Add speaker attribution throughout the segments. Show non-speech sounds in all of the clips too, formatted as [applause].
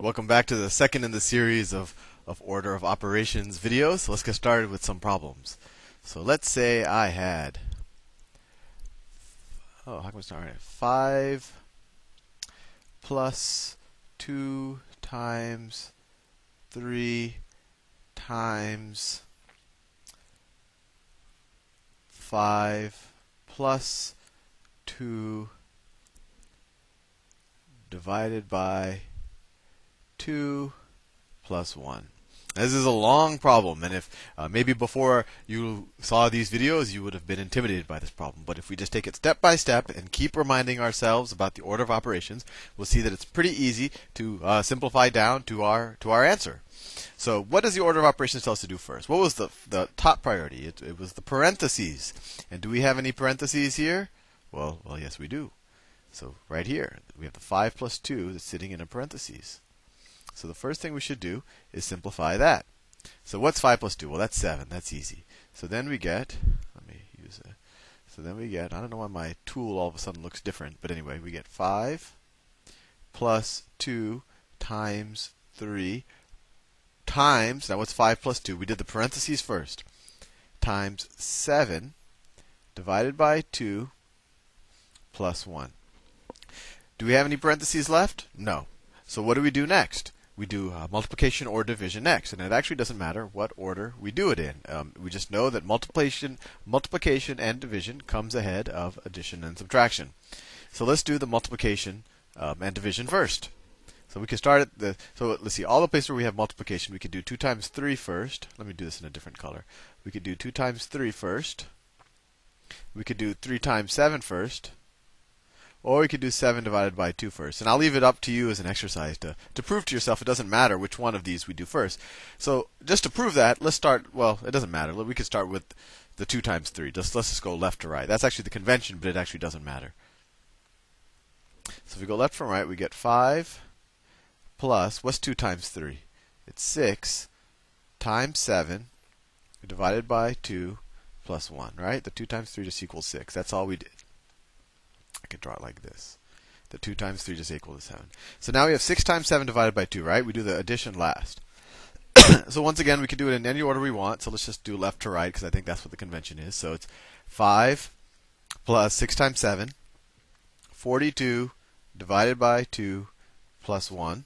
Speaker 1: Welcome back to the second in the series of, of order of operations videos. So let's get started with some problems. So let's say I had, oh, how can we start? Right, 5 plus 2 times 3 times 5 plus 2 divided by 2 plus 1. This is a long problem, and if uh, maybe before you saw these videos, you would have been intimidated by this problem. But if we just take it step by step and keep reminding ourselves about the order of operations, we'll see that it's pretty easy to uh, simplify down to our to our answer. So, what does the order of operations tell us to do first? What was the the top priority? It, it was the parentheses. And do we have any parentheses here? Well, well, yes, we do. So right here, we have the 5 plus 2 that's sitting in a parentheses. So the first thing we should do is simplify that. So what's 5 plus 2? Well, that's 7. That's easy. So then we get, let me use a, so then we get, I don't know why my tool all of a sudden looks different, but anyway, we get 5 plus 2 times 3 times, now what's 5 plus 2? We did the parentheses first, times 7 divided by 2 plus 1. Do we have any parentheses left? No. So what do we do next? We do uh, multiplication or division next, and it actually doesn't matter what order we do it in. Um, we just know that multiplication, multiplication and division comes ahead of addition and subtraction. So let's do the multiplication um, and division first. So we can start at the so let's see all the places where we have multiplication. We could do two times three first. Let me do this in a different color. We could do two times three first. We could do three times seven first. Or we could do 7 divided by 2 first. And I'll leave it up to you as an exercise to, to prove to yourself it doesn't matter which one of these we do first. So just to prove that, let's start, well, it doesn't matter. We could start with the 2 times 3. Just, let's just go left to right. That's actually the convention, but it actually doesn't matter. So if we go left from right, we get 5 plus, what's 2 times 3? It's 6 times 7 divided by 2 plus 1, right? The 2 times 3 just equals 6. That's all we did. I could draw it like this. The 2 times 3 just equal to 7. So now we have 6 times 7 divided by 2, right? We do the addition last. [coughs] so once again, we can do it in any order we want. So let's just do left to right because I think that's what the convention is. So it's 5 plus 6 times 7, 42 divided by 2 plus 1.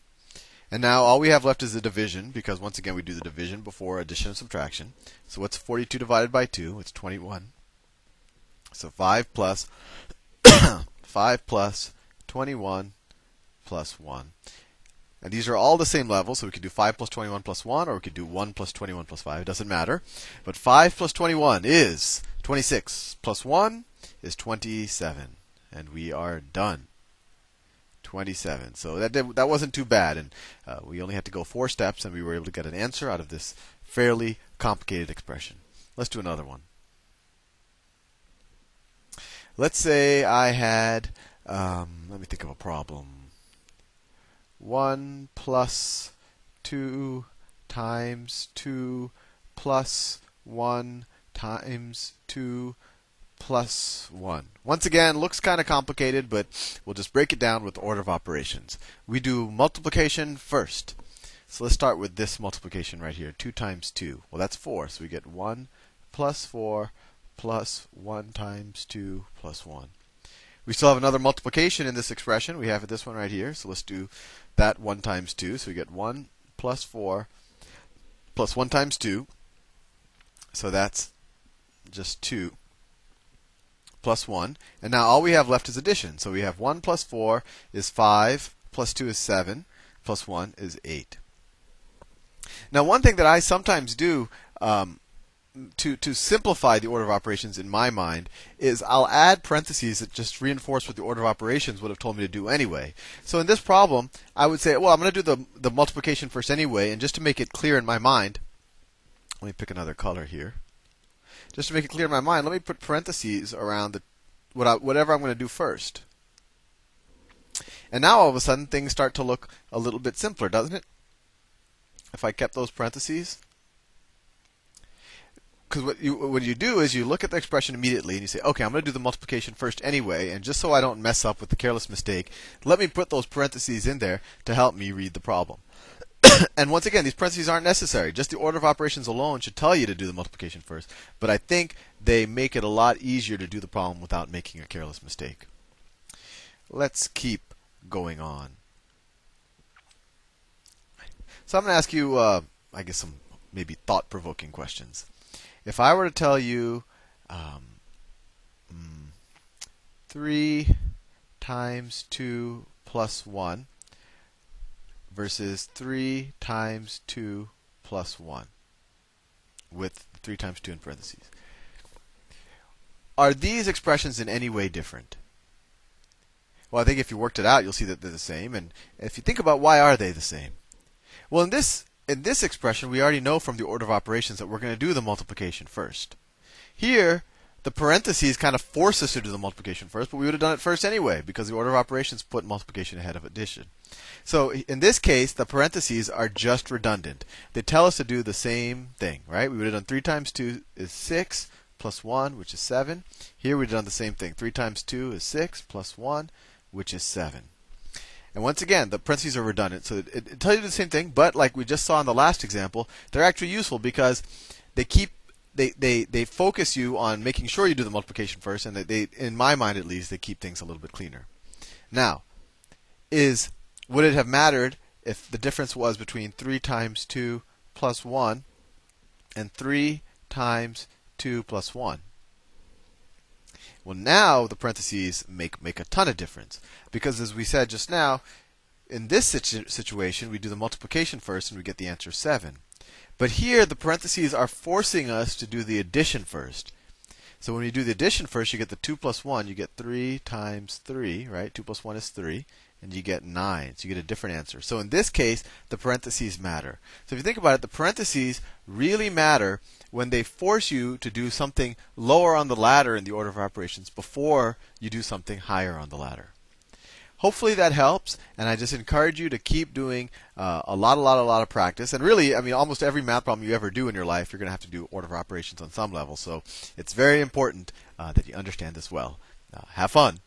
Speaker 1: And now all we have left is the division because once again we do the division before addition and subtraction. So what's 42 divided by 2? It's 21. So 5 plus [coughs] 5 plus 21 plus 1. And these are all the same level, so we could do 5 plus 21 plus 1, or we could do 1 plus 21 plus 5. It doesn't matter. But 5 plus 21 is 26, plus 1 is 27. And we are done. 27. So that did, that wasn't too bad, and uh, we only had to go four steps, and we were able to get an answer out of this fairly complicated expression. Let's do another one let's say I had, um, let me think of a problem. 1 plus 2 times 2 plus 1 times 2 plus 1. Once again, looks kind of complicated, but we'll just break it down with order of operations. We do multiplication first. So let's start with this multiplication right here 2 times 2. Well, that's 4, so we get 1 plus 4 plus 1 times 2 plus 1. We still have another multiplication in this expression. We have this one right here. So let's do that 1 times 2. So we get 1 plus 4 plus 1 times 2. So that's just 2 plus 1. And now all we have left is addition. So we have 1 plus 4 is 5, plus 2 is 7, plus 1 is 8. Now, one thing that I sometimes do um, to to simplify the order of operations in my mind is I'll add parentheses that just reinforce what the order of operations would have told me to do anyway. So in this problem, I would say, well, I'm going to do the the multiplication first anyway, and just to make it clear in my mind, let me pick another color here. Just to make it clear in my mind, let me put parentheses around the what I, whatever I'm going to do first. And now all of a sudden things start to look a little bit simpler, doesn't it? If I kept those parentheses because what you what you do is you look at the expression immediately and you say, okay, I'm going to do the multiplication first anyway, and just so I don't mess up with the careless mistake, let me put those parentheses in there to help me read the problem. [coughs] and once again, these parentheses aren't necessary. Just the order of operations alone should tell you to do the multiplication first. But I think they make it a lot easier to do the problem without making a careless mistake. Let's keep going on. So I'm going to ask you, uh, I guess, some maybe thought-provoking questions. If I were to tell you um, mm, 3 times 2 plus 1 versus 3 times 2 plus 1 with 3 times 2 in parentheses. Are these expressions in any way different? Well, I think if you worked it out, you'll see that they're the same. And if you think about why are they the same? Well, in this in this expression, we already know from the order of operations that we're going to do the multiplication first. Here, the parentheses kind of force us to do the multiplication first, but we would have done it first anyway because the order of operations put multiplication ahead of addition. So in this case, the parentheses are just redundant. They tell us to do the same thing, right? We would have done 3 times 2 is 6 plus 1, which is 7. Here we've done the same thing. 3 times 2 is 6 plus 1, which is 7. And once again, the parentheses are redundant, so it, it, tells you the same thing, but like we just saw in the last example, they're actually useful because they keep they, they, they focus you on making sure you do the multiplication first, and they, they, in my mind at least, they keep things a little bit cleaner. Now, is would it have mattered if the difference was between 3 times 2 plus 1 and 3 times 2 plus 1? Well, now the parentheses make, make a ton of difference. Because as we said just now, in this situ- situation, we do the multiplication first and we get the answer 7. But here, the parentheses are forcing us to do the addition first. So when you do the addition first, you get the 2 plus 1. You get 3 times 3, right? 2 plus 1 is 3. And you get 9. So you get a different answer. So in this case, the parentheses matter. So if you think about it, the parentheses really matter when they force you to do something lower on the ladder in the order of operations before you do something higher on the ladder. Hopefully that helps, and I just encourage you to keep doing uh, a lot, a lot, a lot of practice. And really, I mean, almost every math problem you ever do in your life, you're going to have to do order of operations on some level. So it's very important uh, that you understand this well. Uh, have fun.